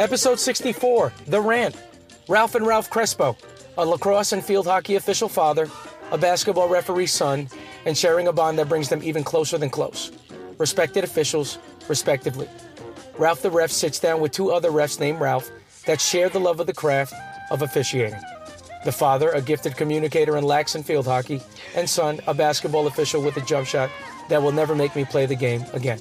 Episode 64 The Rant. Ralph and Ralph Crespo, a lacrosse and field hockey official father, a basketball referee son, and sharing a bond that brings them even closer than close. Respected officials, respectively. Ralph the ref sits down with two other refs named Ralph that share the love of the craft of officiating. The father, a gifted communicator in lax and field hockey, and son, a basketball official with a jump shot that will never make me play the game again.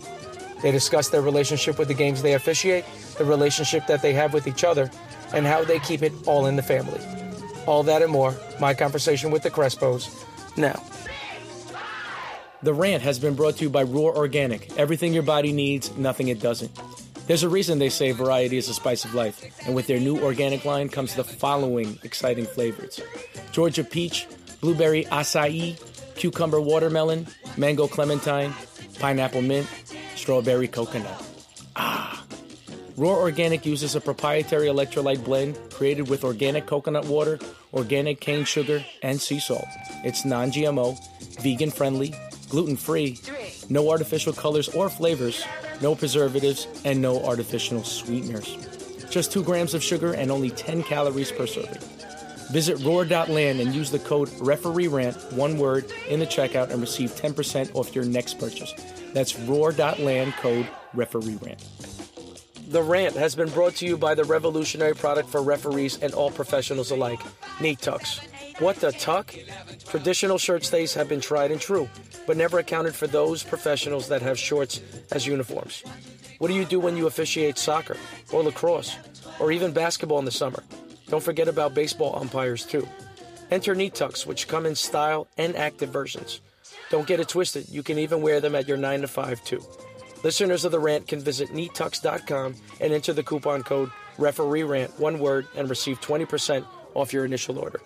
They discuss their relationship with the games they officiate, the relationship that they have with each other, and how they keep it all in the family. All that and more, my conversation with the Crespos, now. The rant has been brought to you by Roar Organic. Everything your body needs, nothing it doesn't. There's a reason they say variety is the spice of life, and with their new organic line comes the following exciting flavors Georgia peach, blueberry acai, cucumber watermelon, mango clementine, pineapple mint, strawberry coconut. Ah! Roar Organic uses a proprietary electrolyte blend created with organic coconut water, organic cane sugar, and sea salt. It's non GMO, vegan friendly, gluten free, no artificial colors or flavors, no preservatives, and no artificial sweeteners. Just 2 grams of sugar and only 10 calories per serving. Visit roar.land and use the code REFEREERANT, one word, in the checkout and receive 10% off your next purchase. That's roar.land code referee rant. The rant has been brought to you by the revolutionary product for referees and all professionals alike, Neat Tucks. What the tuck? Traditional shirt stays have been tried and true, but never accounted for those professionals that have shorts as uniforms. What do you do when you officiate soccer, or lacrosse, or even basketball in the summer? Don't forget about baseball umpires too. Enter Neat Tucks, which come in style and active versions. Don't get it twisted, you can even wear them at your 9 to 5 too. Listeners of the rant can visit neattucks.com and enter the coupon code referee rant one word and receive 20% off your initial order.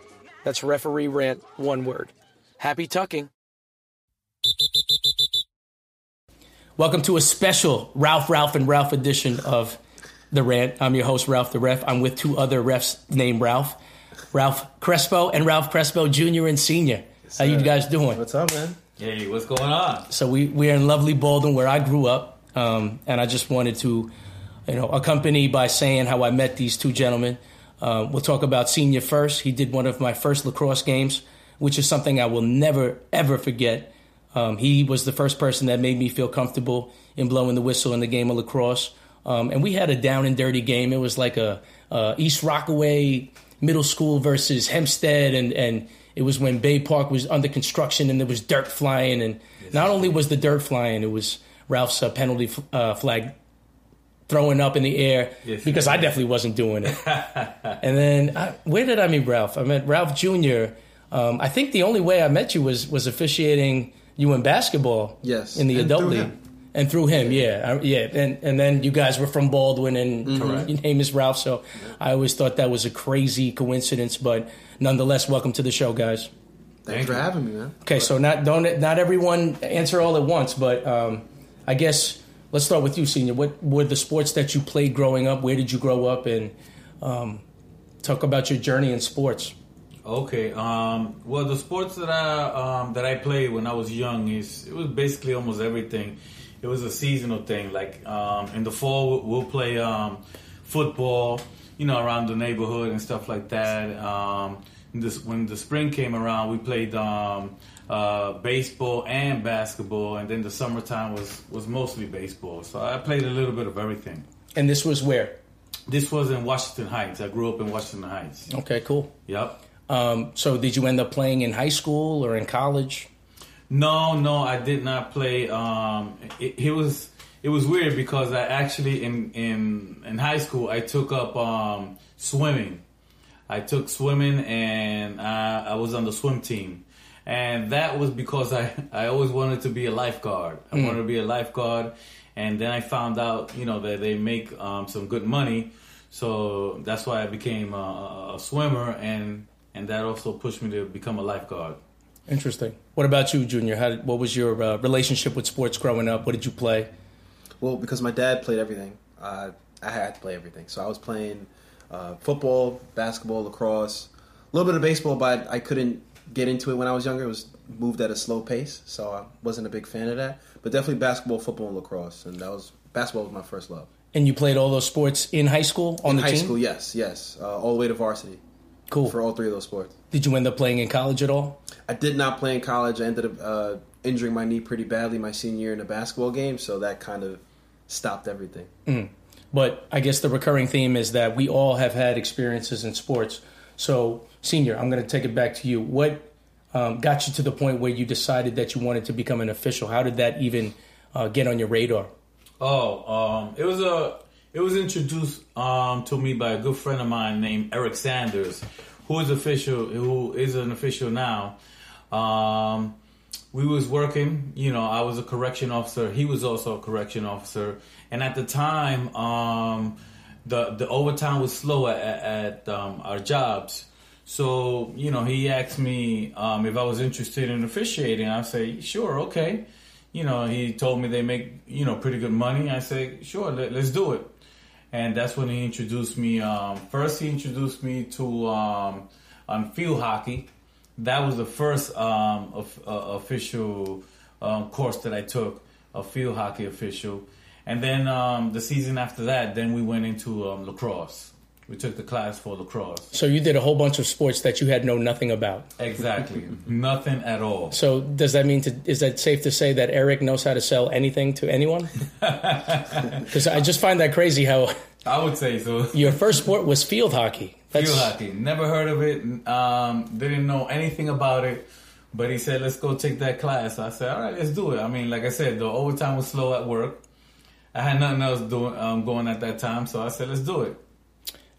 That's referee rant one word. Happy tucking. Welcome to a special Ralph, Ralph, and Ralph edition of The Rant. I'm your host, Ralph the Ref. I'm with two other refs named Ralph. Ralph Crespo and Ralph Crespo Jr. and Senior. How you guys doing? What's up, man? Hey, what's going on? So we we're in lovely Baldwin, where I grew up, um, and I just wanted to, you know, accompany by saying how I met these two gentlemen. Uh, we'll talk about senior first. He did one of my first lacrosse games, which is something I will never ever forget. Um, he was the first person that made me feel comfortable in blowing the whistle in the game of lacrosse. Um, and we had a down and dirty game. It was like a, a East Rockaway Middle School versus Hempstead, and and it was when Bay Park was under construction and there was dirt flying, and not only was the dirt flying, it was Ralph's uh, penalty f- uh, flag throwing up in the air Yes, because I definitely wasn't doing it. and then I, where did I meet Ralph? I met Ralph Jr. Um, I think the only way I met you was was officiating you in basketball. Yes, in the and adult league. him. And through him, yeah, I, yeah, and and then you guys were from Baldwin, and Mm-hmm. your name is Ralph. So I always thought that was a crazy coincidence, but nonetheless, welcome to the show, guys. Thanks Thank for you. having me, man. Okay, so not don't not everyone answer all at once, but um, I guess let's start with you, senior. What were the sports that you played growing up? Where did you grow up? And um, talk about your journey in sports. Okay. Um, well, the sports that I um, that I played when I was young is it was basically almost everything. It was a seasonal thing. Like um, in the fall, we'll- we'll play um, football, you know, around the neighborhood and stuff like that. This, when the spring came around, we played um, uh, baseball and basketball, and then the summertime was was mostly baseball. So I played a little bit of everything. And this was where? This was in Washington Heights. I grew up in Washington Heights. Okay, cool. Yep. Um, so did you end up playing in high school or in college? No, no, I did not play. Um, it, it was it was weird because I actually in in in high school I took up um, swimming. I took swimming and I, I was on the swim team, and that was because I I always wanted to be a lifeguard. I wanted to be a lifeguard, and then I found out you know that they make um, some good money, so that's why I became a, a swimmer, and and that also pushed me to become a lifeguard. Interesting. What about you, Junior? How, did, what was your uh, relationship with sports growing up? What did you play? Well, because my dad played everything, uh, I had to play everything. So I was playing uh, football, basketball, lacrosse, a little bit of baseball, but I couldn't get into it when I was younger. It was moved at a slow pace, so I wasn't a big fan of that. But definitely basketball, football, and lacrosse, and that was basketball was my first love. And you played all those sports in high school on In the high team. school, yes, yes, uh, all the way to varsity Cool. for all three of those sports. Did you end up playing in college at all? I did not play in college. I ended up uh, injuring my knee pretty badly my senior year in a basketball game, so that kind of stopped everything. But I guess the recurring theme is that we all have had experiences in sports. So, senior, I'm going to take it back to you. What um, got you to the point where you decided that you wanted to become an official? How did that even uh, get on your radar? Oh, um, it was a it was introduced um, to me by a good friend of mine named Eric Sanders, who is official, who is an official now. Um, we was working, you know, I was a correction officer. He was also a correction officer, and at the time, um, the the overtime was slow at, at um, our jobs. So you know, he asked me um, if I was interested in officiating. I say, sure, okay. You know, he told me they make you know pretty good money. I say, sure, let, let's do it. And that's when he introduced me. Um, first, he introduced me to um, on field hockey. That was the first um, of, uh, official um, course that I took, a field hockey official. And then um, the season after that, then we went into um, lacrosse. We took the class for lacrosse. So, you did a whole bunch of sports that you had known nothing about. Exactly, nothing at all. So, does that mean to, is that safe to say that Eric knows how to sell anything to anyone? Because I just find that crazy how I would say so. your first sport was field hockey. That's, Field hockey. Never heard of it. Um, didn't know anything about it. But he said, let's go take that class. I said, all right, let's do it. I mean, like I said, the overtime was slow at work. I had nothing else doing um, going at that time, so I said, let's do it.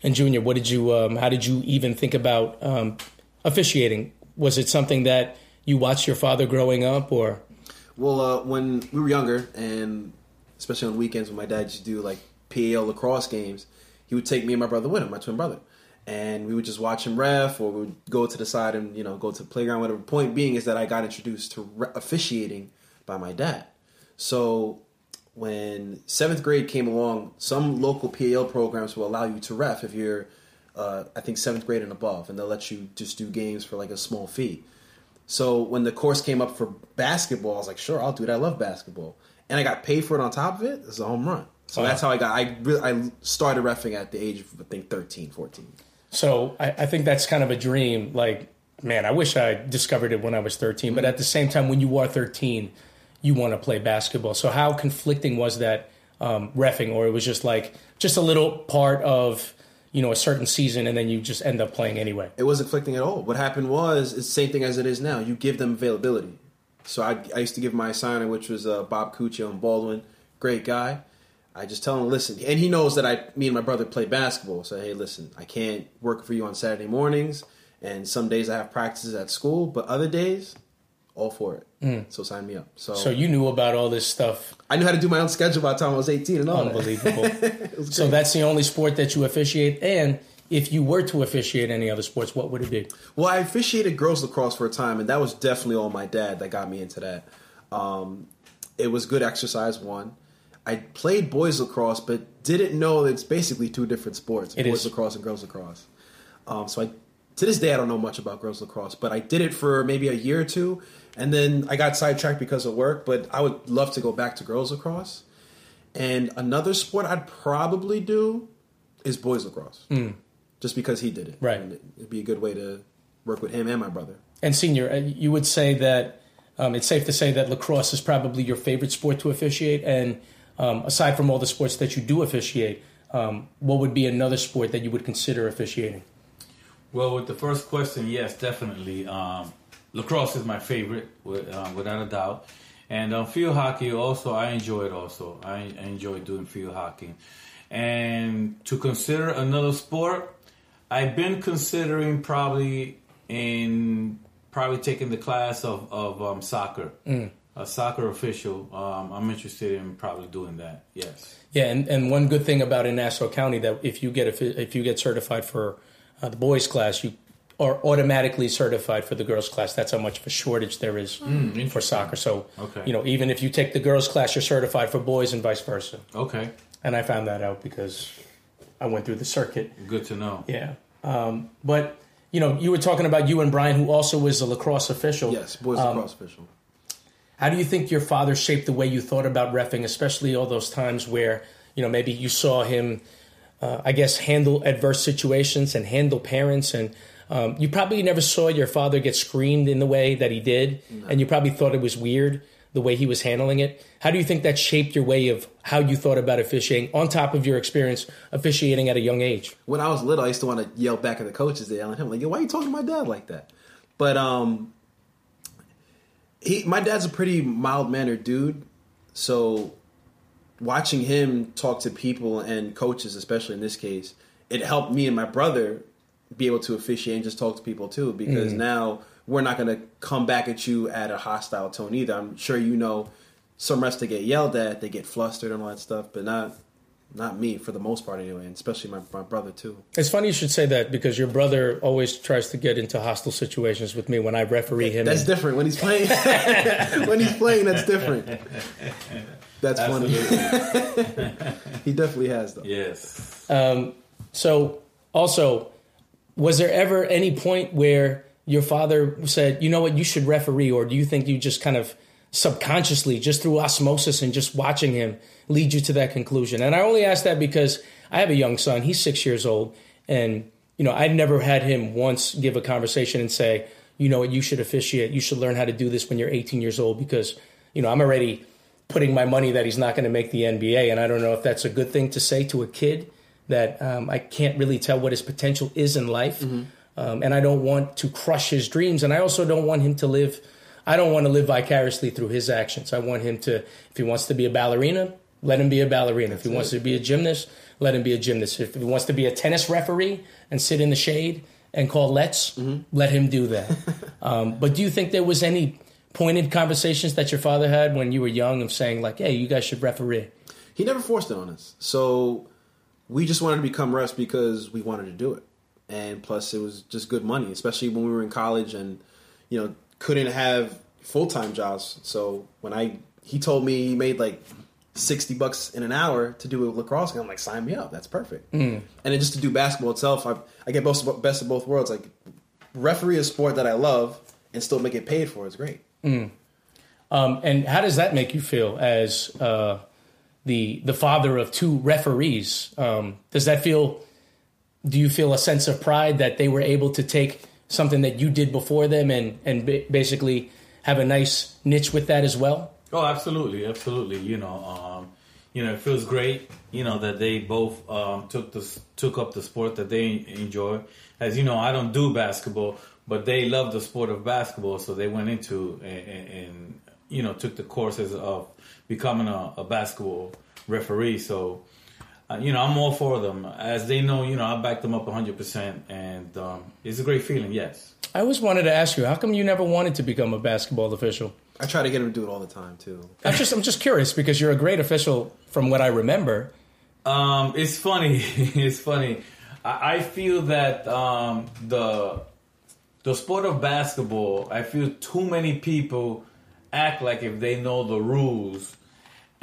And Junior, what did you? Um, how did you even think about um, officiating? Was it something that you watched your father growing up, or Well, uh, when we were younger, and especially on weekends when my dad used to do like PAL lacrosse games, he would take me and my brother with him, my twin brother, and we would just watch him ref, or we would go to the side and you know go to the playground. Whatever. Point being is that I got introduced to re- officiating by my dad. So when seventh grade came along, some local PAL programs will allow you to ref if you're, uh, I think seventh grade and above, and they'll let you just do games for like a small fee. So when the course came up for basketball, I was like, sure, I'll do it. I love basketball, and I got paid for it on top of it. It's a home run. So Wow. that's how I got. I really, I started refing at the age of I think 13, 14. So? I, I think that's kind of a dream. Like, man, I wish I discovered it when I was thirteen. But at the same time, when you are thirteen, you want to play basketball. So how conflicting was that um, refing, or it was just like just a little part of you know a certain season, and then you just end up playing anyway? It wasn't conflicting at all. What happened was it's the same thing as it is now. You give them availability. So I, I used to give my assigner, which was uh, Bob Cuccio in Baldwin, great guy. I just tell him, listen, and he knows that I, me and my brother play basketball. So hey, listen, I can't work for you on Saturday mornings, and some days I have practices at school, but other days, all for it. So sign me up. So, So you knew about all this stuff. I knew how to do my own schedule by the time I was eighteen and all. Unbelievable. was so that's the only sport that you officiate. And if you were to officiate any other sports, what would it be? Well, I officiated girls lacrosse for a time, and that was definitely all my dad that got me into that. Um, it was good exercise. One, I played boys lacrosse, but didn't know it's basically two different sports: It boys is. lacrosse and girls lacrosse. Um, so I, to this day, I don't know much about girls lacrosse, but I did it for maybe a year or two, and then I got sidetracked because of work. But I would love to go back to girls lacrosse. And another sport I'd probably do is boys lacrosse, just because he did it. Right. And it'd be a good way to work with him and my brother. And senior, uh, you would say that um, it's safe to say that lacrosse is probably your favorite sport to officiate. And um, aside from all the sports that you do officiate, um, what would be another sport that you would consider officiating? Well, with the first question, yes, definitely. Um, lacrosse is my favorite, with, uh, without a doubt. And um, field hockey also, I enjoy it also. I, I enjoy doing field hockey. And to consider another sport, I've been considering probably in probably taking the class of, of um, soccer. A soccer official. Um, I'm interested in probably doing that. Yes. Yeah, and, and one good thing about in Nassau County that if you get a, if you get certified for uh, the boys class, you are automatically certified for the girls class. That's how much of a shortage there is for soccer. So, Okay. you know, even if you take the girls class, you're certified for boys and vice versa. Okay. And I found that out because I went through the circuit. Good to know. Yeah, um, but you know, you were talking about you and Brian, who also was a lacrosse official. Yes, boys Um, lacrosse official. How do you think your father shaped the way you thought about refing, especially all those times where you know, maybe you saw him, uh, I guess, handle adverse situations and handle parents. And um, you probably never saw your father get screamed in the way that he did. No. And you probably thought it was weird the way he was handling it. How do you think that shaped your way of how you thought about officiating on top of your experience officiating at a young age? When I was little, I used to want to yell back at the coaches, yelling at him, like, yo, why are you talking to my dad like that? But um, he, my dad's a pretty mild mannered dude. So watching him talk to people and coaches, especially in this case, it helped me and my brother be able to officiate and just talk to people too because mm. now we're not going to come back at you at a hostile tone either. I'm sure you know some refs to get yelled at, they get flustered and all that stuff, but not not me for the most part anyway, and especially my, my brother too. It's funny you should say that because your brother always tries to get into hostile situations with me when I referee him. That's and... different when he's playing. when he's playing, that's different. That's funny. he definitely has though. Yes. Um, so also, was there ever any point where your father said, "You know what? You should referee," or do you think you just kind of subconsciously, just through osmosis and just watching him, lead you to that conclusion? And I only ask that because I have a young son. He's six years old, and you know I've never had him once give a conversation and say, "You know what? You should officiate. You should learn how to do this when you're 18 years old," because you know I'm already putting my money that he's not going to make the NBA, and I don't know if that's a good thing to say to a kid that um, I can't really tell what his potential is in life. Mm-hmm. Um, and I don't want to crush his dreams. And I also don't want him to live, I don't want to live vicariously through his actions. I want him to, if he wants to be a ballerina, let him be a ballerina. That's if he it. wants to be a gymnast, let him be a gymnast. If he wants to be a tennis referee and sit in the shade and call let's, mm-hmm. let him do that. um, but do you think there was any pointed conversations that your father had when you were young of saying like, hey, you guys should referee? He never forced it on us. So we just wanted to become refs because we wanted to do it and plus it was just good money, especially when we were in college and you know couldn't have full time jobs. So when I he told me he made like sixty bucks in an hour to do a lacrosse game, I'm like, sign me up. That's perfect. Mm. And then just to do basketball itself, I, I get both best of both worlds. Like referee a sport that I love and still make it paid for is great. Mm. Um, and how does that make you feel as uh, the the father of two referees? Um, does that feel do you feel a sense of pride that they were able to take something that you did before them and and basically have a nice niche with that as well? Oh, absolutely, absolutely. You know, um, you know, it feels great. You know that they both um, took the took up the sport that they enjoy. As you know, I don't do basketball, but they love the sport of basketball, so they went into and, and you know took the courses of becoming a, a basketball referee. So uh, you know, I'm all for them. As they know, you know, I back them up 100%, and um, it's a great feeling, yes. I always wanted to ask you, how come you never wanted to become a basketball official? I try to get him to do it all the time, too. I'm just, I'm just curious because you're a great official from what I remember. Um, it's funny. it's funny. I, I feel that um, the the sport of basketball, I feel too many people act like if they know the rules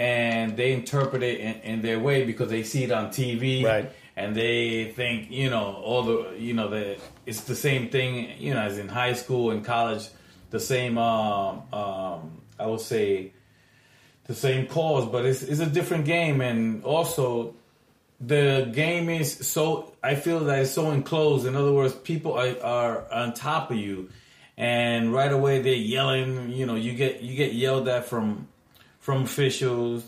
and they interpret it in, in, their way because they see it on TV, right? And they think you know all the you know that it's the same thing you know as in high school and college, the same um, um, I would say the same cause, but it's it's a different game, and also the game is so I feel that it's so enclosed. In other words, people are, are on top of you, and right away they're yelling. You know, you get you get yelled at from from officials.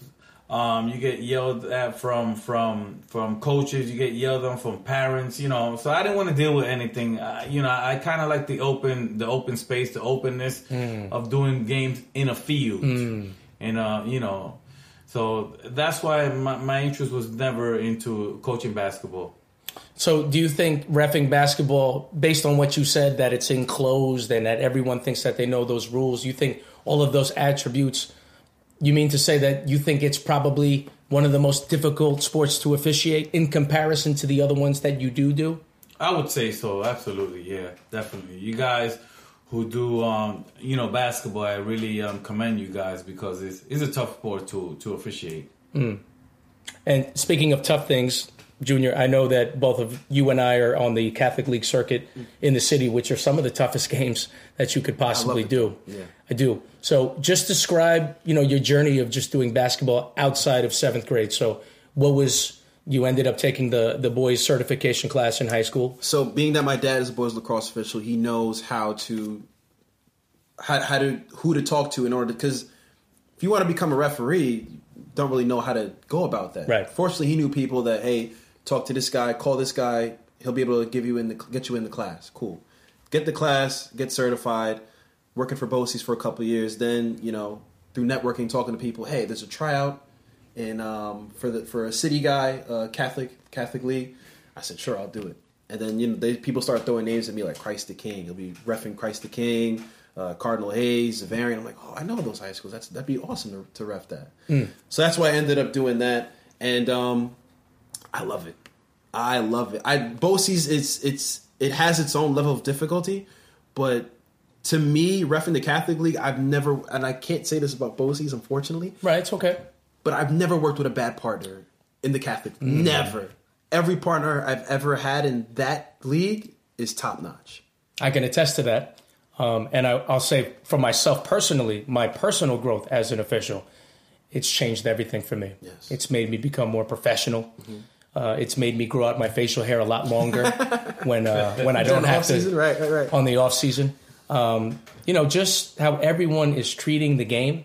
Um, you get yelled at from from from coaches. You get yelled at from parents. You know, so I didn't want to deal with anything. Uh, you know, I kind of like the open the open space, the openness mm. of doing games in a field. Mm. And uh, you know, so that's why my, my interest was never into coaching basketball. So, do you think refing basketball, based on what you said, that it's enclosed and that everyone thinks that they know those rules? You think all of those attributes you mean to say that you think it's probably one of the most difficult sports to officiate in comparison to the other ones that you do do? I would say so. Absolutely, yeah, definitely. You guys who do, um, you know, basketball, I really um, commend you guys because it's, it's a tough sport to to officiate. Mm. And speaking of tough things, Junior, I know that both of you and I are on the Catholic League circuit in the city, which are some of the toughest games that you could possibly do. Yeah. I do. So just describe, you know, your journey of just doing basketball outside of seventh grade. So what was you ended up taking the the boys certification class in high school. So, being that my dad is a boys lacrosse official, he knows how to how, how to who to talk to in order because if you want to become a referee, you don't really know how to go about that. Right. Fortunately, he knew people that hey, talk to this guy, call this guy. He'll be able to give you in the get you in the class. Cool. Get the class, get certified. Working for BOCES for a couple of years, then you know through networking, talking to people. Hey, there's a tryout in um, for the for a city guy, uh, Catholic Catholic league. I said, sure, I'll do it. And then you know, they, people start throwing names at me like Christ the King. You'll be refing Christ the King, uh, Cardinal Hayes, Xaverian. I'm like, oh, I know those high schools. That's that'd be awesome to, to ref that. So that's why I ended up doing that, and um, I love it. I love it. I BOCES it's it's it has its own level of difficulty, but to me, refing the Catholic League, I've never and I can't say this about BOCES, unfortunately, Right, it's okay. but I've never worked with a bad partner in the Catholic. Mm. Never. Every partner I've ever had in that league is top notch. I can attest to that. Um, and I, I'll say for myself personally, my personal growth as an official, it's changed everything for me. Yes. Mm-hmm. It's made me become more professional. Uh, it's made me grow out my facial hair a lot longer when uh, when I don't have off-season? to Right, right, right. on the off season. Um, you know, just how everyone is treating the game,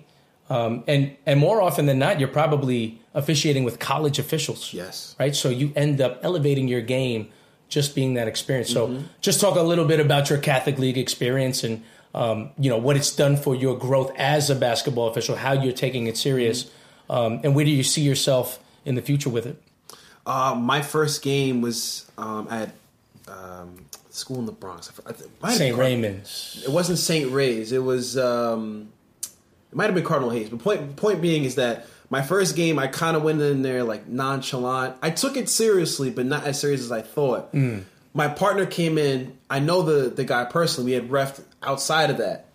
um, and and more often than not, you're probably officiating with college officials Yes. right? So you end up elevating your game just being that experience. So Mm-hmm. just talk a little bit about your Catholic League experience and um, you know what it's done for your growth as a basketball official, how you're taking it serious, Mm-hmm. um, and where do you see yourself in the future with it? Uh, my first game was um, at um, school in the Bronx. I for- I th- might have St. Raymond's. It wasn't St. Ray's. It was. Um, it might have been Cardinal Hayes. But point point being is that my first game, I kind of went in there like nonchalant. I took it seriously, but not as serious as I thought. My partner came in. I know the the guy personally. We had refed outside of that,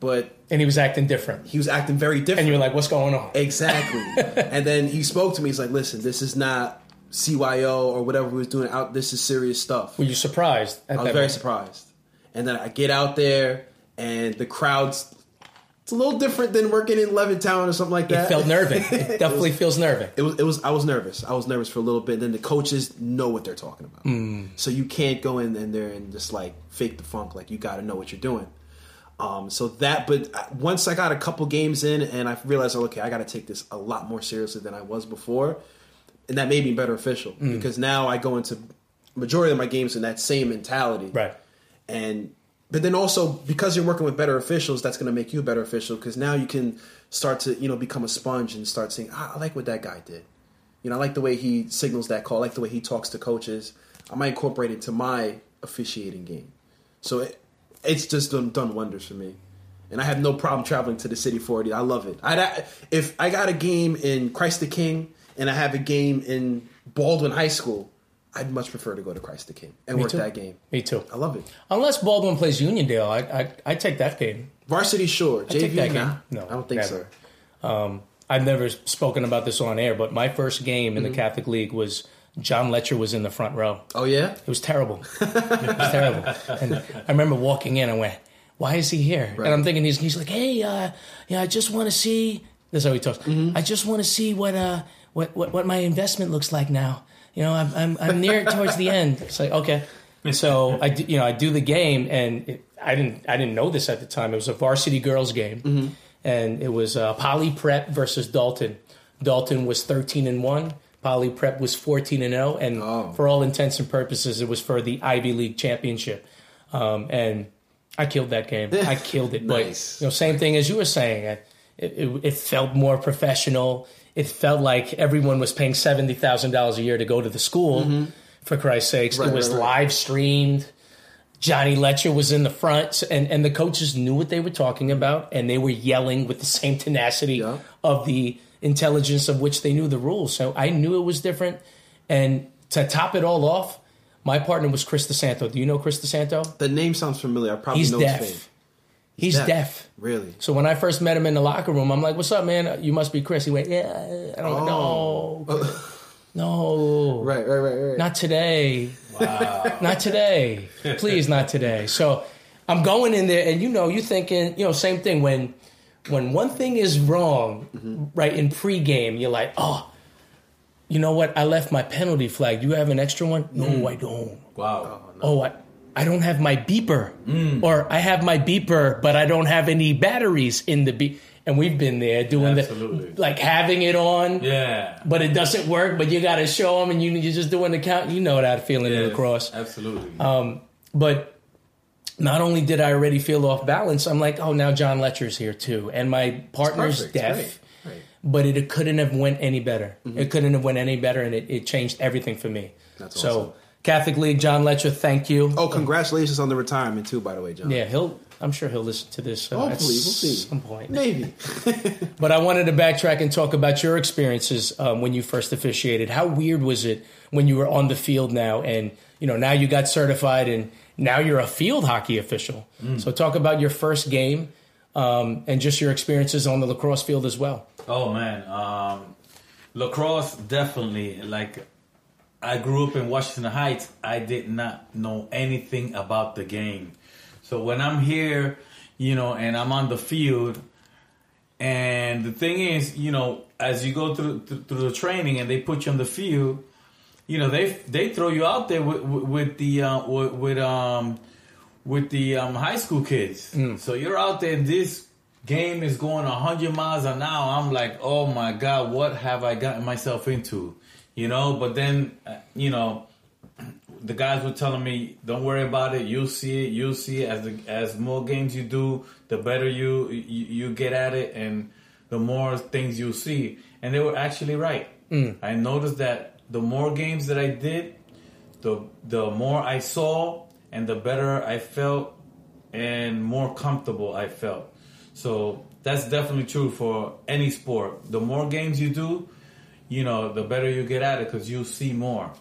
but And he was acting different. he was acting very different. And you were like, what's going on? Exactly. and then he spoke to me. He's like, "Listen, this is not CYO or whatever we was doing out. This is serious stuff." Were you surprised at I was very moment? surprised. And then I get out there, and the crowd's it's a little different than working in Levittown or something like that. It felt nervous. It definitely feels nervous. It was. It was. I was nervous. I was nervous for a little bit. Then the coaches know what they're talking about, Hmm. so you can't go in, in there and just like fake the funk. Like you got to know what you're doing. Um, so that, but once I got a couple games in, and I realized, okay, I got to take this a lot more seriously than I was before, and that made me better official Hmm. because now I go into majority of my games in that same mentality, Right. and but then also because you're working with better officials, that's going to make you a better official because now you can start to you know become a sponge and start saying, ah, I like what that guy did. You know, I like the way he signals that call. I like the way he talks to coaches. I might incorporate it to my officiating game. So it, it's just done, done wonders for me. And I have no problem traveling to the city for it. I love it. I if I got a game in Christ the King and I have a game in Baldwin High School, I'd much prefer to go to Christ the King and Me work too. that game. Me too. I love it. Unless Baldwin plays Uniondale, I I I take that game. Varsity Shore, take JV, that nah, game. No, I don't think never. so. Um, I've never spoken about this on air, but my first game in Mm-hmm. the Catholic League was John Letcher was in the front row. Oh yeah, It was terrible. it was terrible. And I remember walking in and went, "Why is he here?" Right. And I'm thinking he's he's like, "Hey, uh, yeah, I just want to see." That's how he talks. Mm-hmm. I just want to see what uh what, what what my investment looks like now. You know, I'm I'm, I'm near towards the end. It's like okay. So I do, you know I do the game and it, I didn't I didn't know this at the time. It was a varsity girls game, Mm-hmm. and it was uh, Poly Prep versus Dalton. Dalton was 13 and one. Poly Prep was 14 and 0, and Oh. for all intents and purposes, it was for the Ivy League championship. Um, and I killed that game. I killed it. But Nice. you know, same thing as you were saying. It, it, it felt more professional. It felt like everyone was paying seventy thousand dollars a year to go to the school. For Christ's sakes, Mm-hmm. Right, it was right, right. live streamed. Johnny Letcher was in the front, and, and the coaches knew what they were talking about, and they were yelling with the same tenacity Yeah. of the intelligence of which they knew the rules. So I knew it was different. And to top it all off, my partner was Chris DeSanto. Do you know Chris DeSanto? the name sounds familiar. I probably He's know deaf. his face. He's deaf. Really? So when I first met him in the locker room, I'm like, "What's up, man? You must be Chris." He went, "Yeah." I don't know. Oh. No, Right, right, right, right. not today. Wow. not today. Please, not today. So I'm going in there, and you know, you're thinking, you know, same thing. When when one thing is wrong, mm-hmm. right in pregame, you're like, "Oh, you know what? I left my penalty flag. Do you have an extra one? No, mm-hmm. I don't. Wow. Oh, I, I don't have my beeper. Mm. Or I have my beeper, but I don't have any batteries in the beep. And we've been there doing Absolutely. the, like having it on, yeah. but it doesn't work, but you got to show them and you, you're just doing the count. You know that feeling in Yes, lacrosse. Absolutely. Um, but not only did I already feel off balance, I'm like, oh, now John Letcher's here too, and my partner's deaf. Great. Great. But it, couldn't have went any better. It couldn't have went any better, and it, it changed everything for me. That's so awesome. Catholic League, John Letcher, thank you. Oh, congratulations on the retirement too, by the way, John. Yeah, he'll. I'm sure he'll listen to this uh, at we'll see. some point. Maybe. But I wanted to backtrack and talk about your experiences um, when you first officiated. How weird was it when you were on the field now, and you know now you got certified, and now you're a field hockey official. So talk about your first game um, and just your experiences on the lacrosse field as well. Oh man, um, lacrosse definitely. Like, I grew up in Washington Heights. I did not know anything about the game. So when I'm here, you know, and I'm on the field, and the thing is, you know, as you go through through through the training and they put you on the field, you know, they they throw you out there with with, with the uh, with, with um with the um, high school kids. So you're out there. and This game is going 100 miles an hour. I'm like, oh my god, what have I gotten myself into? You know. But then, uh, you know, the guys were telling me, don't worry about it. You'll see it. You'll see it. As the, as more games you do, the better you, you you get at it, and the more things you'll see. And they were actually right. I noticed that the more games that I did, the the more I saw and the better I felt and more comfortable I felt. So that's definitely true for any sport. The more games you do, you know, the better you get at it because you'll see more.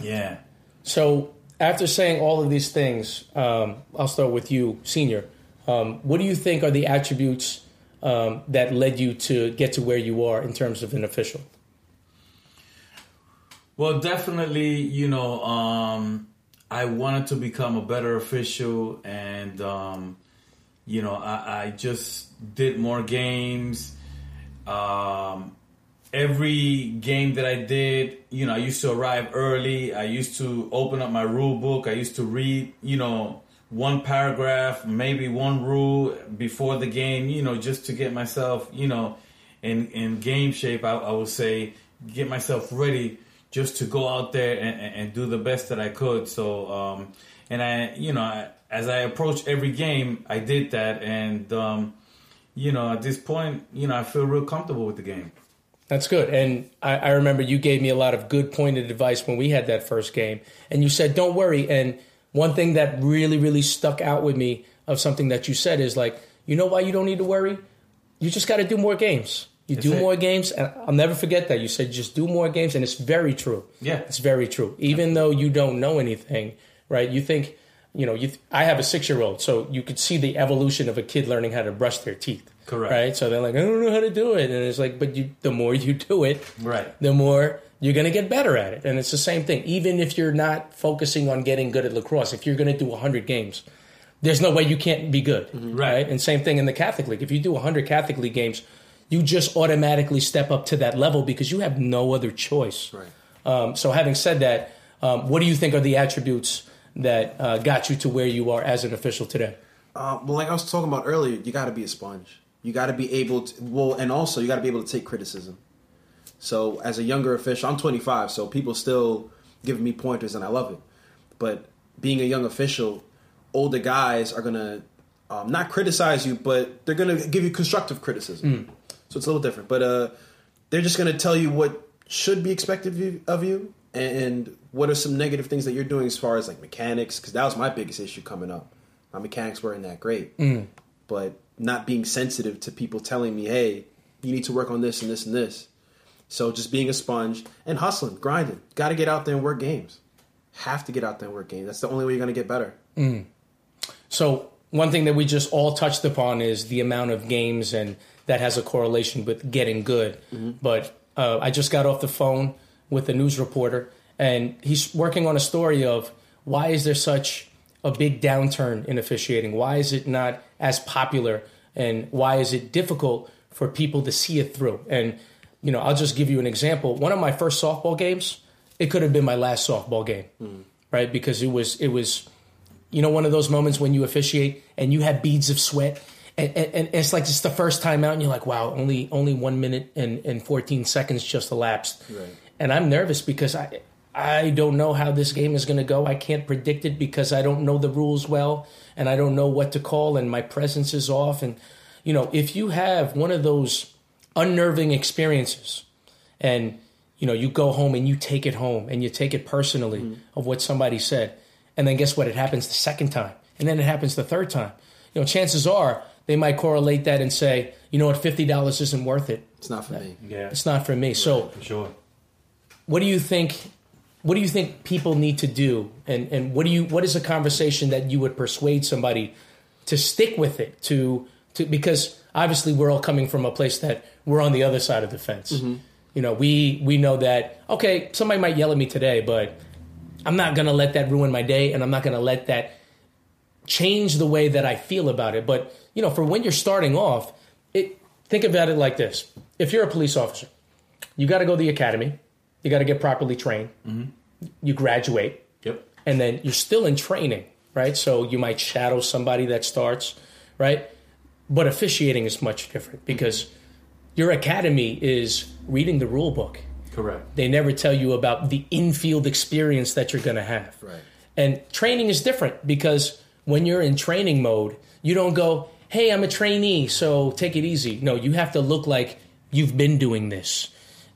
Yeah. So after saying all of these things, um, I'll start with you, senior. Um, what do you think are the attributes um, that led you to get to where you are in terms of an official? Well, definitely, you know, um, I wanted to become a better official, and um, you know, I, I just did more games. Um, every game that I did, you know, I used to arrive early. I used to open up my rule book. I used to read, you know, one paragraph, maybe one rule before the game, you know, just to get myself, you know, in in game shape. I, I would say get myself ready just to go out there and, and, do the best that I could. So, um, and I, you know, I, as I approach every game, I did that, and um, you know, at this point, you know, I feel real comfortable with the game. That's good. And I, I remember you gave me a lot of good pointed advice when we had that first game. And you said, don't worry. And one thing that really, really stuck out with me of something that you said is like, you know why you don't need to worry? You just got to do more games. You do it. more games. And I'll never forget that. You said just do more games. And it's very true. Yeah. It's very true. Even though you don't know anything, right? You think, you know, you th- I have a six year old, so you could see the evolution of a kid learning how to brush their teeth. Correct. Right? So they're like, I don't know how to do it. And it's like, but you, the more you do it, Right. the more you're going to get better at it. And it's the same thing. Even if you're not focusing on getting good at lacrosse, if you're going to do 100 games, there's no way you can't be good. Right. And same thing in the Catholic League. If you do 100 Catholic League games, you just automatically step up to that level because you have no other choice. Right. Um, so, having said that, um, what do you think are the attributes that uh, got you to where you are as an official today? Uh, well, like I was talking about earlier, you got to be a sponge. You got to be able to. Well, and also you got to be able to take criticism. So, as a younger official, I'm 25, so people still giving me pointers, and I love it. But being a young official, older guys are gonna um, not criticize you, but they're gonna give you constructive criticism. So it's a little different. But uh, they're just gonna tell you what should be expected of you, of you and what are some negative things that you're doing as far as like mechanics, because that was my biggest issue coming up. My mechanics weren't that great, but not being sensitive to people telling me, "Hey, you need to work on this and this and this." So just being a sponge and hustling, grinding. Got to get out there and work games. Have to get out there and work games. That's the only way you're going to get better. So one thing that we just all touched upon is the amount of games, and that has a correlation with getting good. But uh, I just got off the phone with a news reporter, and he's working on a story of why is there such a big downturn in officiating? Why is it not as popular, and why is it difficult for people to see it through? And you know, I'll just give you an example. One of my first softball games, it could have been my last softball game, right? Because it was it was, you know, one of those moments when you officiate and you have beads of sweat. And, and, and it's like it's the first time out, and you're like, "Wow, only only one minute and, and 14 seconds just elapsed." Right. And I'm nervous because I I don't know how this game is going to go. I can't predict it because I don't know the rules well, and I don't know what to call, and my presence is off. And you know, if you have one of those unnerving experiences, and you know, you go home and you take it home and you take it personally mm-hmm. of what somebody said, and then guess what? It happens the second time, and then it happens the third time. You know, chances are they might correlate that and say, you know what, fifty dollars isn't worth it. It's not for me. Yeah, It's not for me. So for sure. what do you think what do you think people need to do? And and what do you what is a conversation that you would persuade somebody to stick with it to to because obviously we're all coming from a place that we're on the other side of the fence. Mm-hmm. You know we we know that okay somebody might yell at me today but i'm not going to let that ruin my day and i'm not going to let that change the way that i feel about it. But you know for when you're starting off it think about it like this. If you're a police officer you got to go to the academy you got to get properly trained. Mm-hmm. You graduate, Yep. and then you're still in training, right? So you might shadow somebody that starts, right? But officiating is much different because your academy is reading the rule book. Correct. They never tell you about the infield experience that you're going to have. Right. And training is different because when you're in training mode, you don't go, hey, I'm a trainee, so take it easy. No, you have to look like you've been doing this.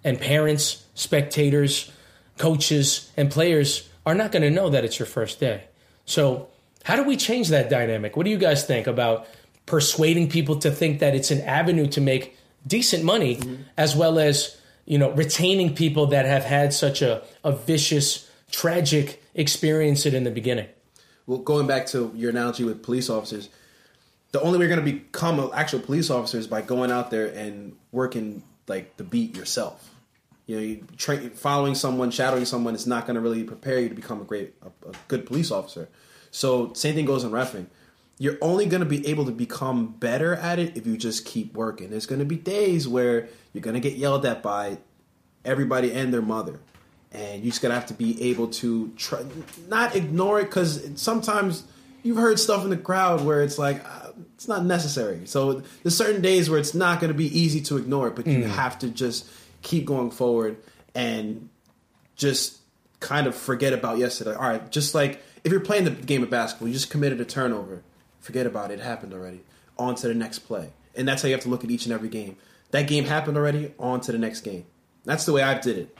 And parents, spectators, coaches, and players are not going to know that it's your first day. So, how do we change that dynamic? What do you guys think about persuading people to think that it's an avenue to make decent money mm-hmm. as well as, you know, retaining people that have had such a, a vicious, tragic experience it in the beginning? Well, going back to your analogy with police officers, the only way you're going to become an actual police officer is by going out there and working like the beat yourself. You know, you tra- following someone, shadowing someone is not going to really prepare you to become a great, a, a good police officer. So, same thing goes in refing. You're only going to be able to become better at it if you just keep working. There's going to be days where you're going to get yelled at by everybody and their mother and you just gotta have to be able to try not ignore it because sometimes you've heard stuff in the crowd where it's like uh, it's not necessary so there's certain days where it's not going to be easy to ignore it but you have to just keep going forward and just kind of forget about yesterday. All right just like if you're playing the game of basketball you just committed a turnover forget about it. It happened already. On to the next play. And that's how you have to look at each and every game. That game happened already on to the next game. That's the way i did it.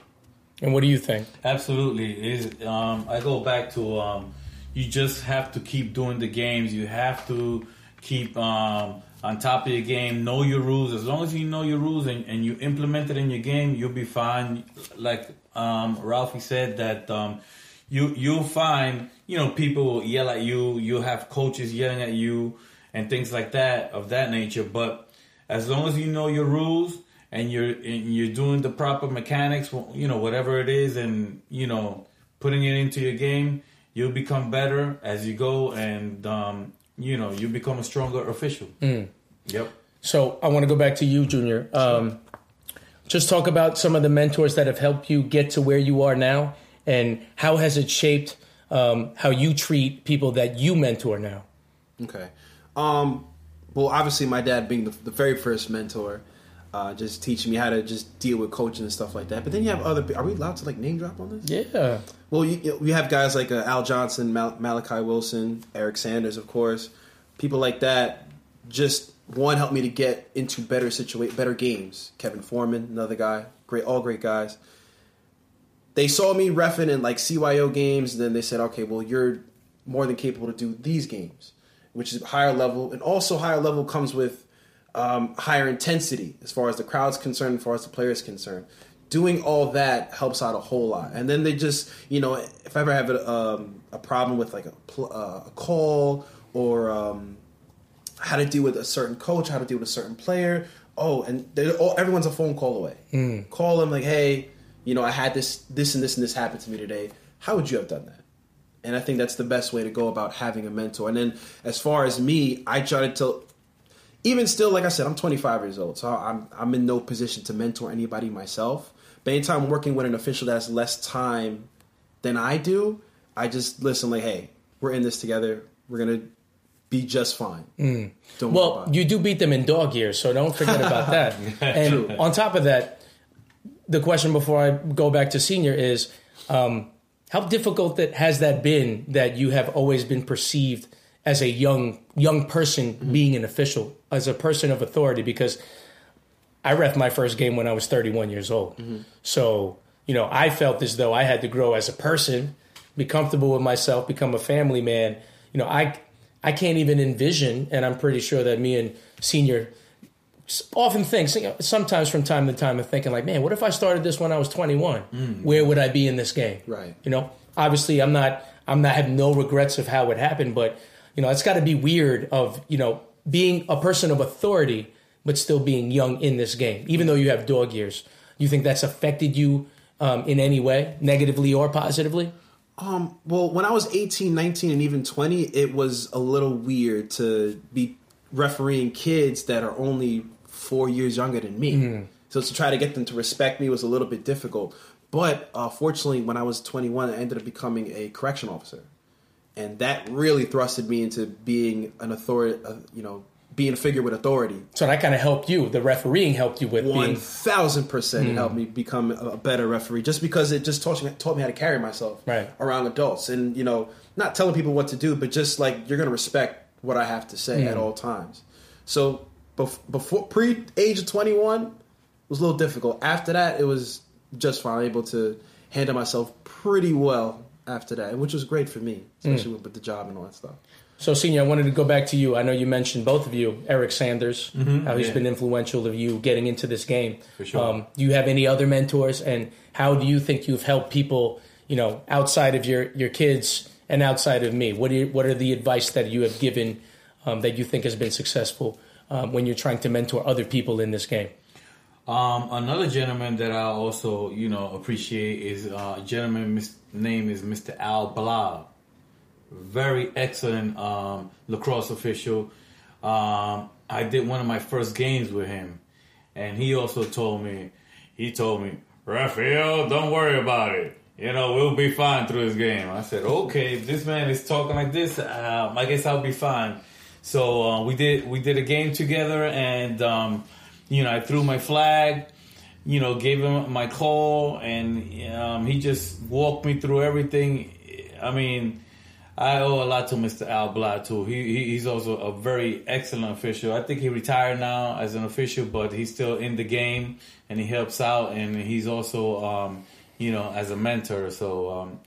And what do you think? Absolutely. Is um, I go back to um, you just have to keep doing the games. You have to keep um, on top of your game. Know your rules. As long as you know your rules and, and you implement it in your game, you'll be fine. Like um, Ralphie said that um, you you'll find you know people will yell at you. You'll have coaches yelling at you and things like that of that nature. But as long as you know your rules and you're and you're doing the proper mechanics, you know whatever it is, and you know putting it into your game, you'll become better as you go, and um, you know you become a stronger official. Yep. So I want to go back to you, Junior. Um, just talk about some of the mentors that have helped you get to where you are now, and how has it shaped um, how you treat people that you mentor now. Okay. Um, well, obviously, my dad being the, the very first mentor, uh, just teaching me how to just deal with coaching and stuff like that. But then you have other. Are we allowed to like name drop on this? Yeah. Well, you, you, we have guys like uh, Al Johnson, Mal- Malachi Wilson, Eric Sanders, of course. People like that. Just one helped me to get into better situate, better games. Kevin Foreman, another guy, great, all great guys. They saw me refing in like CYO games, and then they said, "Okay, well, you're more than capable to do these games, which is higher level, and also higher level comes with um, higher intensity as far as the crowd's concerned, as far as the player's concerned. Doing all that helps out a whole lot. And then they just, you know, if I ever have a, um, a problem with like a, pl- uh, a call or um, how to deal with a certain coach, how to deal with a certain player. Oh, and all, everyone's a phone call away. Call them like, hey, you know, I had this, this, and this, and this happen to me today. How would you have done that? And I think that's the best way to go about having a mentor. And then as far as me, I try to tell even still, like I said, I'm 25 years old, so I'm I'm in no position to mentor anybody myself. But anytime I'm working with an official that has less time than I do, I just listen like, hey, we're in this together. We're gonna be just fine. Don't worry Mm. Well, you do beat them in dog years, so don't forget about that. and on top of that, the question before I go back to senior is, um, how difficult that has that been that you have always been perceived as a young young person mm-hmm. being an official, as a person of authority? Because I ref my first game when I was 31 years old, mm-hmm. so you know I felt as though I had to grow as a person, be comfortable with myself, become a family man. You know, I I can't even envision, and I'm pretty sure that me and senior often think sometimes from time to time I'm thinking like, man, what if I started this when I was 21? Mm. Where would I be in this game? Right. You know, obviously I'm not I'm not have no regrets of how it happened, but you know, it's got to be weird of you know being a person of authority but still being young in this game, even though you have dog years. You think that's affected you um, in any way, negatively or positively? Um, well, when I was 18, 19, and even 20, it was a little weird to be refereeing kids that are only four years younger than me. So to try to get them to respect me was a little bit difficult. But uh, fortunately, when I was 21, I ended up becoming a correction officer. And that really thrusted me into being an authority, uh, you know, being a figure with authority. So that kind of helped you. The refereeing helped you with One being thousand percent, it helped me become a better referee. Just because it just taught me taught me how to carry myself Right. around adults, and you know, not telling people what to do, but just like you're going to respect what I have to say at all times. So bef- before pre age of twenty one was a little difficult. After that, it was just fine, able to handle myself pretty well after that, which was great for me, especially with, with the job and all that stuff. So, Senior, I wanted to go back to you. I know you mentioned both of you, Eric Sanders, how he's yeah. been influential of you getting into this game. For sure. Um, do you have any other mentors, and how do you think you've helped people, you know, outside of your, your kids and outside of me? What, do you, what are the advice that you have given um, that you think has been successful um, when you're trying to mentor other people in this game? Um, another gentleman that I also, you know, appreciate is uh, a gentleman. His name is Mr. Al Blah. Very excellent um, lacrosse official. Um, I did one of my first games with him, and he also told me, he told me, Raphael, don't worry about it. You know, we'll be fine through this game. I said, okay, if this man is talking like this, um, I guess I'll be fine. So uh, we did we did a game together, and um, you know, I threw my flag, you know, gave him my call, and um, he just walked me through everything. I mean, I owe a lot to Mr. Al Blah too. He, he he's also a very excellent official. I think he retired now as an official, but he's still in the game and he helps out, and he's also um, you know as a mentor. So. Um,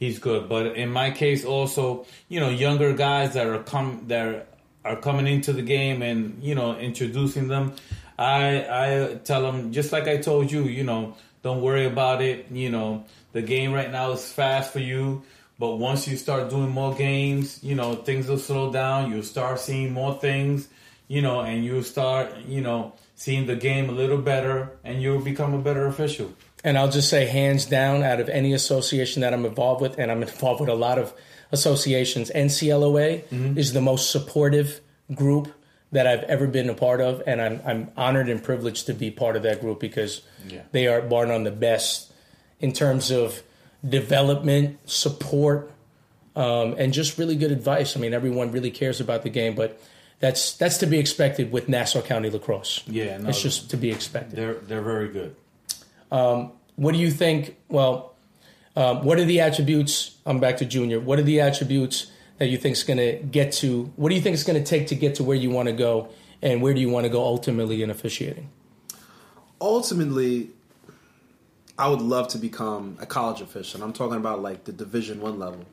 He's good, but in my case, also, you know, younger guys that are come that are coming into the game and you know introducing them. I I tell them just like I told you, you know, don't worry about it. You know, the game right now is fast for you, but once you start doing more games, you know, things will slow down. You'll start seeing more things, you know, and you'll start, you know, seeing the game a little better, and you'll become a better official. And I'll just say, hands down, out of any association that I'm involved with, and I'm involved with a lot of associations, NCLOA mm-hmm. is the most supportive group that I've ever been a part of, and I'm I'm honored and privileged to be part of that group because Yeah. they are bar none the best in terms of development, support, um, and just really good advice. I mean, everyone really cares about the game, but that's that's to be expected with Nassau County lacrosse. Yeah, no, it's just to be expected. They're they're very good. What do you think? Well, um, what are the attributes? I'm back to junior. What are the attributes that you think is going to get to? What do you think it's going to take to get to where you want to go, and where do you want to go ultimately in officiating? ultimately i would love to become a college official i'm talking about like the division one level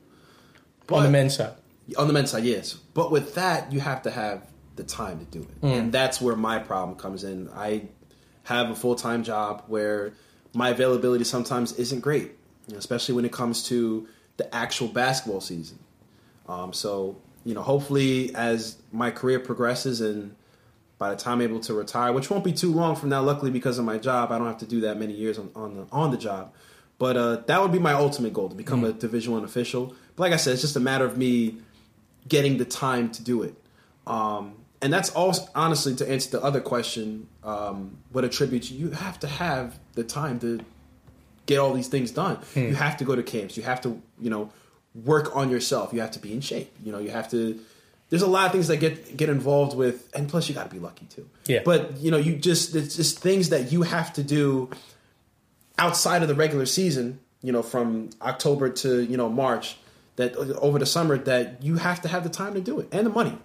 on the men's side. on the men's side yes but with that you have to have the time to do it mm. and that's where my problem comes in i have a full-time job where my availability sometimes isn't great especially when it comes to the actual basketball season um, so you know hopefully as my career progresses and by the time I'm able to retire, which won't be too long from now, luckily because of my job, I don't have to do that many years on, on the on the job. But uh, that would be my ultimate goal to become a Division One official. But like I said, it's just a matter of me getting the time to do it. Um, and that's also honestly to answer the other question, um, what attributes you have to have the time to get all these things done. You have to go to camps. You have to, you know, work on yourself. You have to be in shape. You know, you have to. There's a lot of things that get get involved with, and plus you got to be lucky too. Yeah. But you know, you just it's just things that you have to do outside of the regular season. You know, from October to you know March, that over the summer that you have to have the time to do it and the money,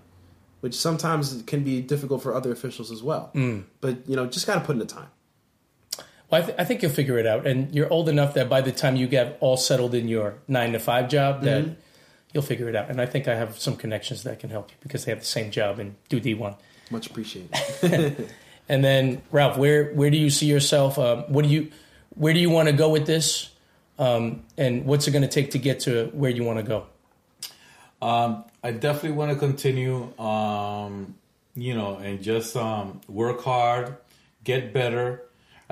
which sometimes can be difficult for other officials as well. Mm. But you know, just got to put in the time. Well, I, th- I think you'll figure it out, and you're old enough that by the time you get all settled in your nine to five job, that you'll figure it out. And I think I have some connections that can help you because they have the same job and do D one. Much appreciated. And then Ralph, where where do you see yourself? Um, what do you where do you want to go with this? Um, and what's it going to take to get to where you want to go? Um, I definitely want to continue, um, you know, and just um, work hard, get better.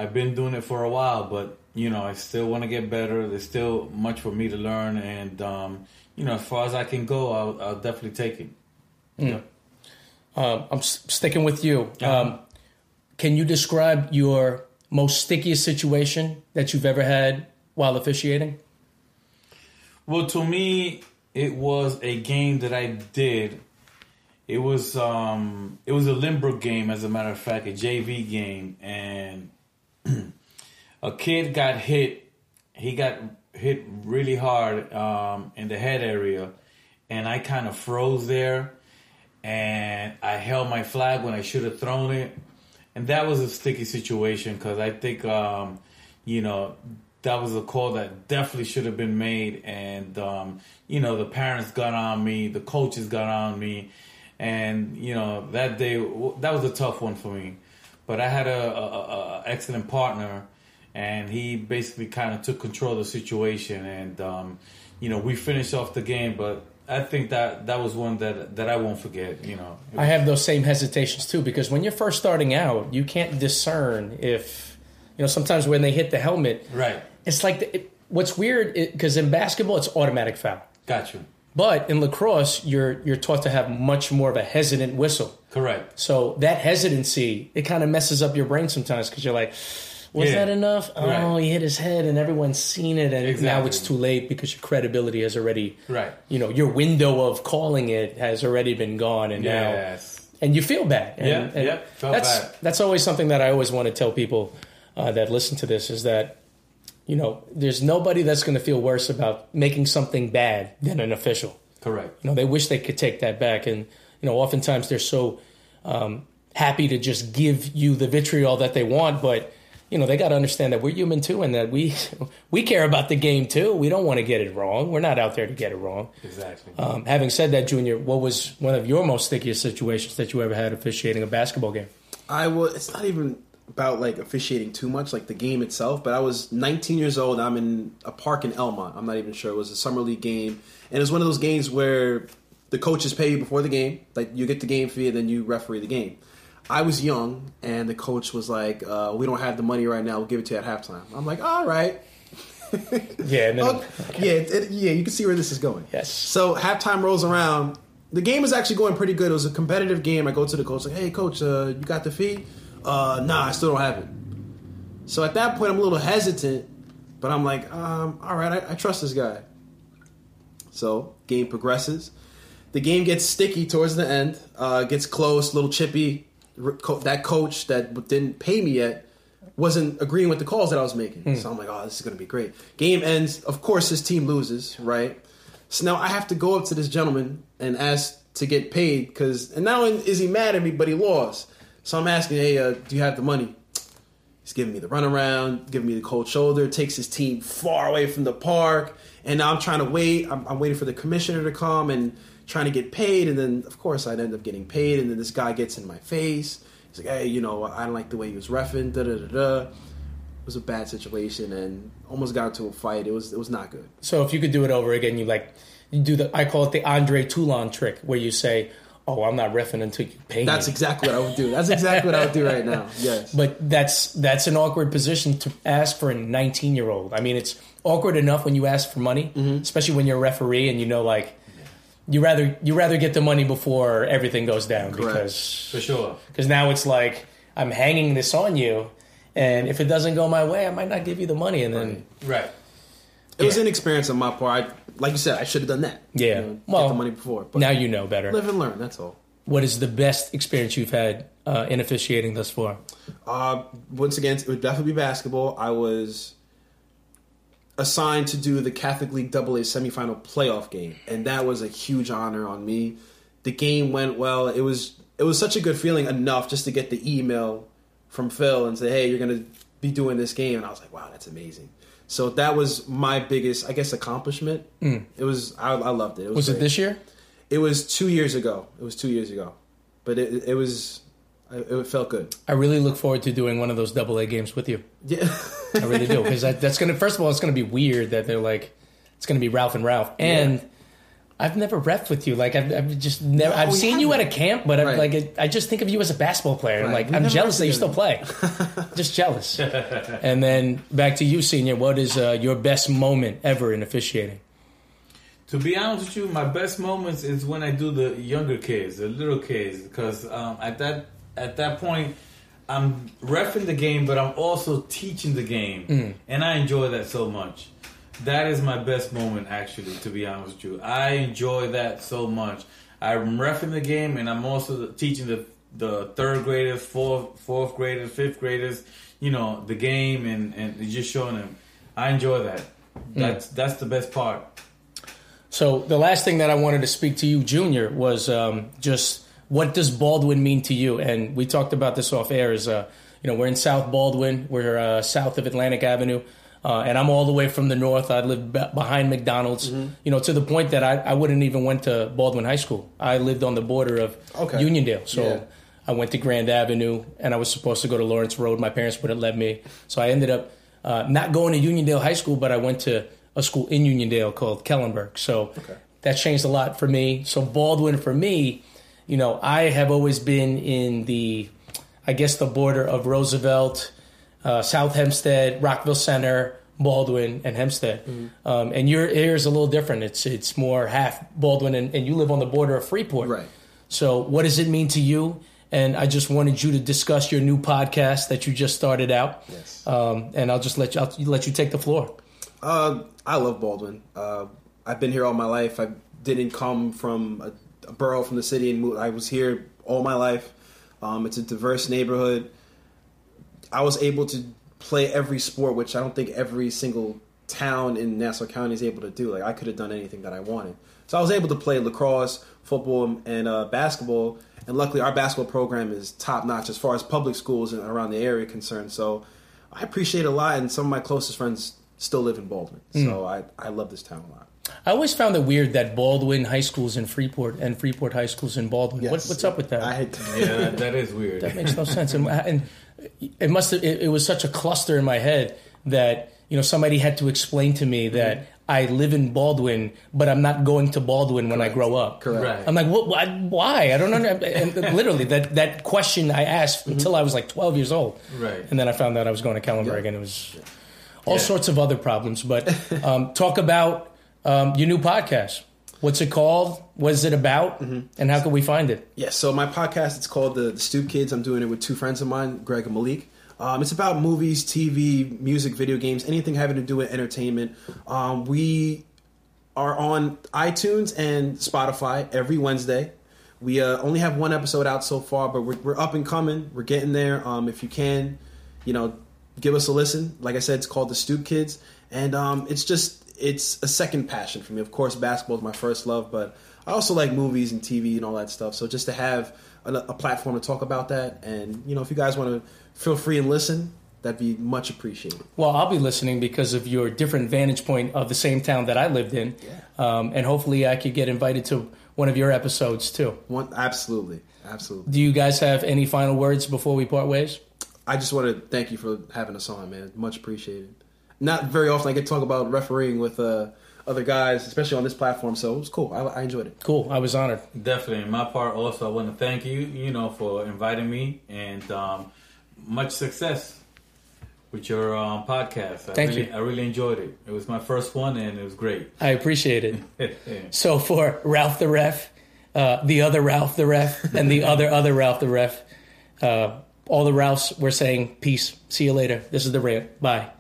I've been doing it for a while, but you know, I still want to get better. There's still much for me to learn, and um, you know, as far as I can go, I'll, I'll definitely take it. Yeah. Um, I'm s- sticking with you. Um, can you describe your most stickiest situation that you've ever had while officiating? Well, to me, it was a game that I did. It was um, it was a Lynbrook game, as a matter of fact, a JV game, and a kid got hit. He got hit really hard um, in the head area, and I kind of froze there, and I held my flag when I should have thrown it, and that was a sticky situation because I think um, you know that was a call that definitely should have been made, and um, you know the parents got on me, the coaches got on me, and you know that day that was a tough one for me, but I had a, a, a excellent partner, and he basically kind of took control of the situation, and um, you know we finished off the game, but. I think that that was one that that I won't forget. You know, I have those same hesitations too because when you're first starting out, you can't discern if you know. Sometimes when they hit the helmet, right? it's like the, it, what's weird because in basketball it's automatic foul, Got you. But in lacrosse you're you're taught to have much more of a hesitant whistle. Correct. So that hesitancy it kind of messes up your brain sometimes because you're like, was Yeah. that enough? Oh, Right. he hit his head and everyone's seen it, and now it's too late because your credibility has already, Right. You know, your window of calling it has already been gone, and now and you feel bad. And, Yeah, and yeah, felt that's bad. that's always something that I always want to tell people uh, that listen to this is that you know there's nobody that's going to feel worse about making something bad than an official. Correct. You know, they wish they could take that back, and you know, oftentimes they're so um, happy to just give you the vitriol that they want, but you know, they got to understand that we're human too, and that we we care about the game too. We don't want to get it wrong. We're not out there to get it wrong. Exactly. Um, having said that, Junior, what was one of your most stickiest situations that you ever had officiating a basketball game? I was. It's not even about like officiating too much, like the game itself. But I was 19 years old. I'm in a park in Elmont. I'm not even sure. It was a summer league game, and it was one of those games where the coaches pay you before the game. Like you get the game fee, and then you referee the game. I was young, and the coach was like, uh, "We don't have the money right now. We'll give it to you at halftime." I'm like, "All right." Yeah, and then, Oh, yeah, it, it- yeah. You can see where this is going. Yes. So halftime rolls around. The game is actually going pretty good. It was a competitive game. I go to the coach like, "Hey, coach, uh, you got the fee?" Uh, nah, I still don't have it. So at that point, I'm a little hesitant, but I'm like, um, "All right, I, I trust this guy." So game progresses. The game gets sticky towards the end. Uh, gets close, a little chippy. That coach that didn't pay me yet wasn't agreeing with the calls that I was making. So I'm like, oh, this is going to be great. Game ends. Of course, his team loses, right? So now I have to go up to this gentleman and ask to get paid because, and now is he mad at me, but he lost. So I'm asking, hey, uh, do you have the money? He's giving me the runaround, giving me the cold shoulder, takes his team far away from the park. And now I'm trying to wait. I'm, I'm waiting for the commissioner to come and trying to get paid. And then, of course, I'd end up getting paid. And then this guy gets in my face. He's like, hey, you know, I don't like the way he was refing. Da da da da. It was a bad situation and almost got into a fight. It was it was not good. so if you could do it over again, you like you do the I call it the Andre Toulon trick, where you say, "Oh, I'm not refing until you pay That's me." exactly what I would do. That's exactly what I would do right now. Yes. But that's that's an awkward position to ask for a 19 year old. I mean, it's awkward enough when you ask for money, Mm-hmm. especially when you're a referee and you know, like, you rather you rather get the money before everything goes down Correct. because For sure. because now it's like I'm hanging this on you, and if it doesn't go my way, I might not give you the money, and then Right. It was an experience on my part. Like you said, I should have done that. Yeah. You know, Well, get the money before. But now you know better. live and learn. That's all. What is the best experience you've had uh, in officiating thus far? Uh, once again, it would definitely be basketball. I was assigned to do the Catholic League AA semifinal playoff game, and that was a huge honor on me. The game went well. It was it was such a good feeling enough just to get the email from Phil and say, "Hey, you're going to be doing this game," and I was like, "Wow, that's amazing." So that was my biggest, I guess, accomplishment. It was I, I loved it. It was, Mm. Was it this year? It was two years ago. It was two years ago, but it, it was it, felt good. I really look forward to doing one of those double A games with you. Yeah. I really do because that, that's gonna. First of all, it's gonna be weird that they're like, it's gonna be Ralph and Ralph, and I've never refed with you. Like I've, I've just never. I've we seen you at a camp, but I'm Right. like, I just think of you as a basketball player. I'm like, We I'm jealous that you still play. just jealous. and then back to you, senior. What is uh, your best moment ever in officiating? To be honest with you, my best moments is when I do the younger kids, the little kids, because um, at that at that point, I'm refing the game, but I'm also teaching the game, and I enjoy that so much. That is my best moment, actually. To be honest with you, I enjoy that so much. I'm refing the game, and I'm also teaching the the third graders, fourth fourth graders, fifth graders, you know, the game, and and just showing them. I enjoy that. That's that's the best part. So the last thing that I wanted to speak to you, Junior, was um, just what does Baldwin mean to you? And we talked about this off air. Is uh, you know we're in South Baldwin, we're uh, south of Atlantic Avenue, uh, and I'm all the way from the north. I live be- behind McDonald's. You know to the point that I, I wouldn't even went to Baldwin High School. I lived on the border of Okay. Uniondale, so. Yeah. I went to Grand Avenue, and I was supposed to go to Lawrence Road. My parents wouldn't let me, so I ended up uh, not going to Uniondale High School, but I went to a school in Uniondale called Kellenberg. So that changed a lot for me. So Baldwin, for me, you know, I have always been in the, I guess, the border of Roosevelt, uh, South Hempstead, Rockville Centre, Baldwin, and Hempstead. Um, and your area is a little different. It's it's more half Baldwin, and, and you live on the border of Freeport. Right. So, what does it mean to you? And I just wanted you to discuss your new podcast that you just started out. Yes. Um, and I'll just let you I'll let you take the floor. Uh, I love Baldwin. Uh, I've been here all my life. I didn't come from a, a borough from the city and moved. I was here all my life. Um, it's a diverse neighborhood. I was able to play every sport, which I don't think every single town in Nassau County is able to do. Like I could have done anything that I wanted. So I was able to play lacrosse, football, and uh, basketball. And luckily, our basketball program is top notch as far as public schools around the area concerned. So I appreciate it a lot, and some of my closest friends still live in Baldwin. So I, I love this town a lot. I always found it weird that Baldwin High School's in Freeport and Freeport High School's in Baldwin. What, what's up with that? I, Yeah, that, that is weird. that makes no sense. And, and it must have, it, it was such a cluster in my head that you know somebody had to explain to me that I live in Baldwin, but I'm not going to Baldwin when I grow up. Correct. Right. I'm like, what, why? why? I don't know. Literally, that, that question I asked until I was like 12 years old. Right. And then I found out I was going to Kellenberg, and it was all Yeah. sorts of other problems. But um, talk about um, your new podcast. What's it called? What is it about? And how can we find it? Yeah, so my podcast it's called the, the Stoop Kids. I'm doing it with two friends of mine, Greg and Malik. Um, it's about movies, TV, music, video games, anything having to do with entertainment. Um, we are on iTunes and Spotify every Wednesday. We uh, only have one episode out so far, but we're, we're up and coming. We're getting there. Um, if you can, you know, give us a listen. Like I said, it's called the Stoop Kids, and um, it's just it's a second passion for me. Of course, basketball is my first love, but I also like movies and TV and all that stuff. So just to have a, a platform to talk about that, and you know, if you guys want to feel free and listen, that'd be much appreciated. Well, I'll be listening because of your different vantage point of the same town that I lived in. Um, and hopefully I could get invited to one of your episodes too. One, absolutely, absolutely. Do you guys have any final words before we part ways? I just want to thank you for having us on, man. Much appreciated. Not very often I get to talk about refereeing with uh, other guys, especially on this platform. So it was cool. I, I enjoyed it. Cool. I was honored. Definitely. In my part, also, I want to thank you, you know, for inviting me and um, much success. with your um, podcast. I Thank really, you. I really enjoyed it. It was my first one, and it was great. I appreciate it. So for Ralph the ref, uh, the other Ralph the ref, and the other other Ralph the ref, uh, all the Ralphs, we're saying peace. See you later. This is the rant. Bye.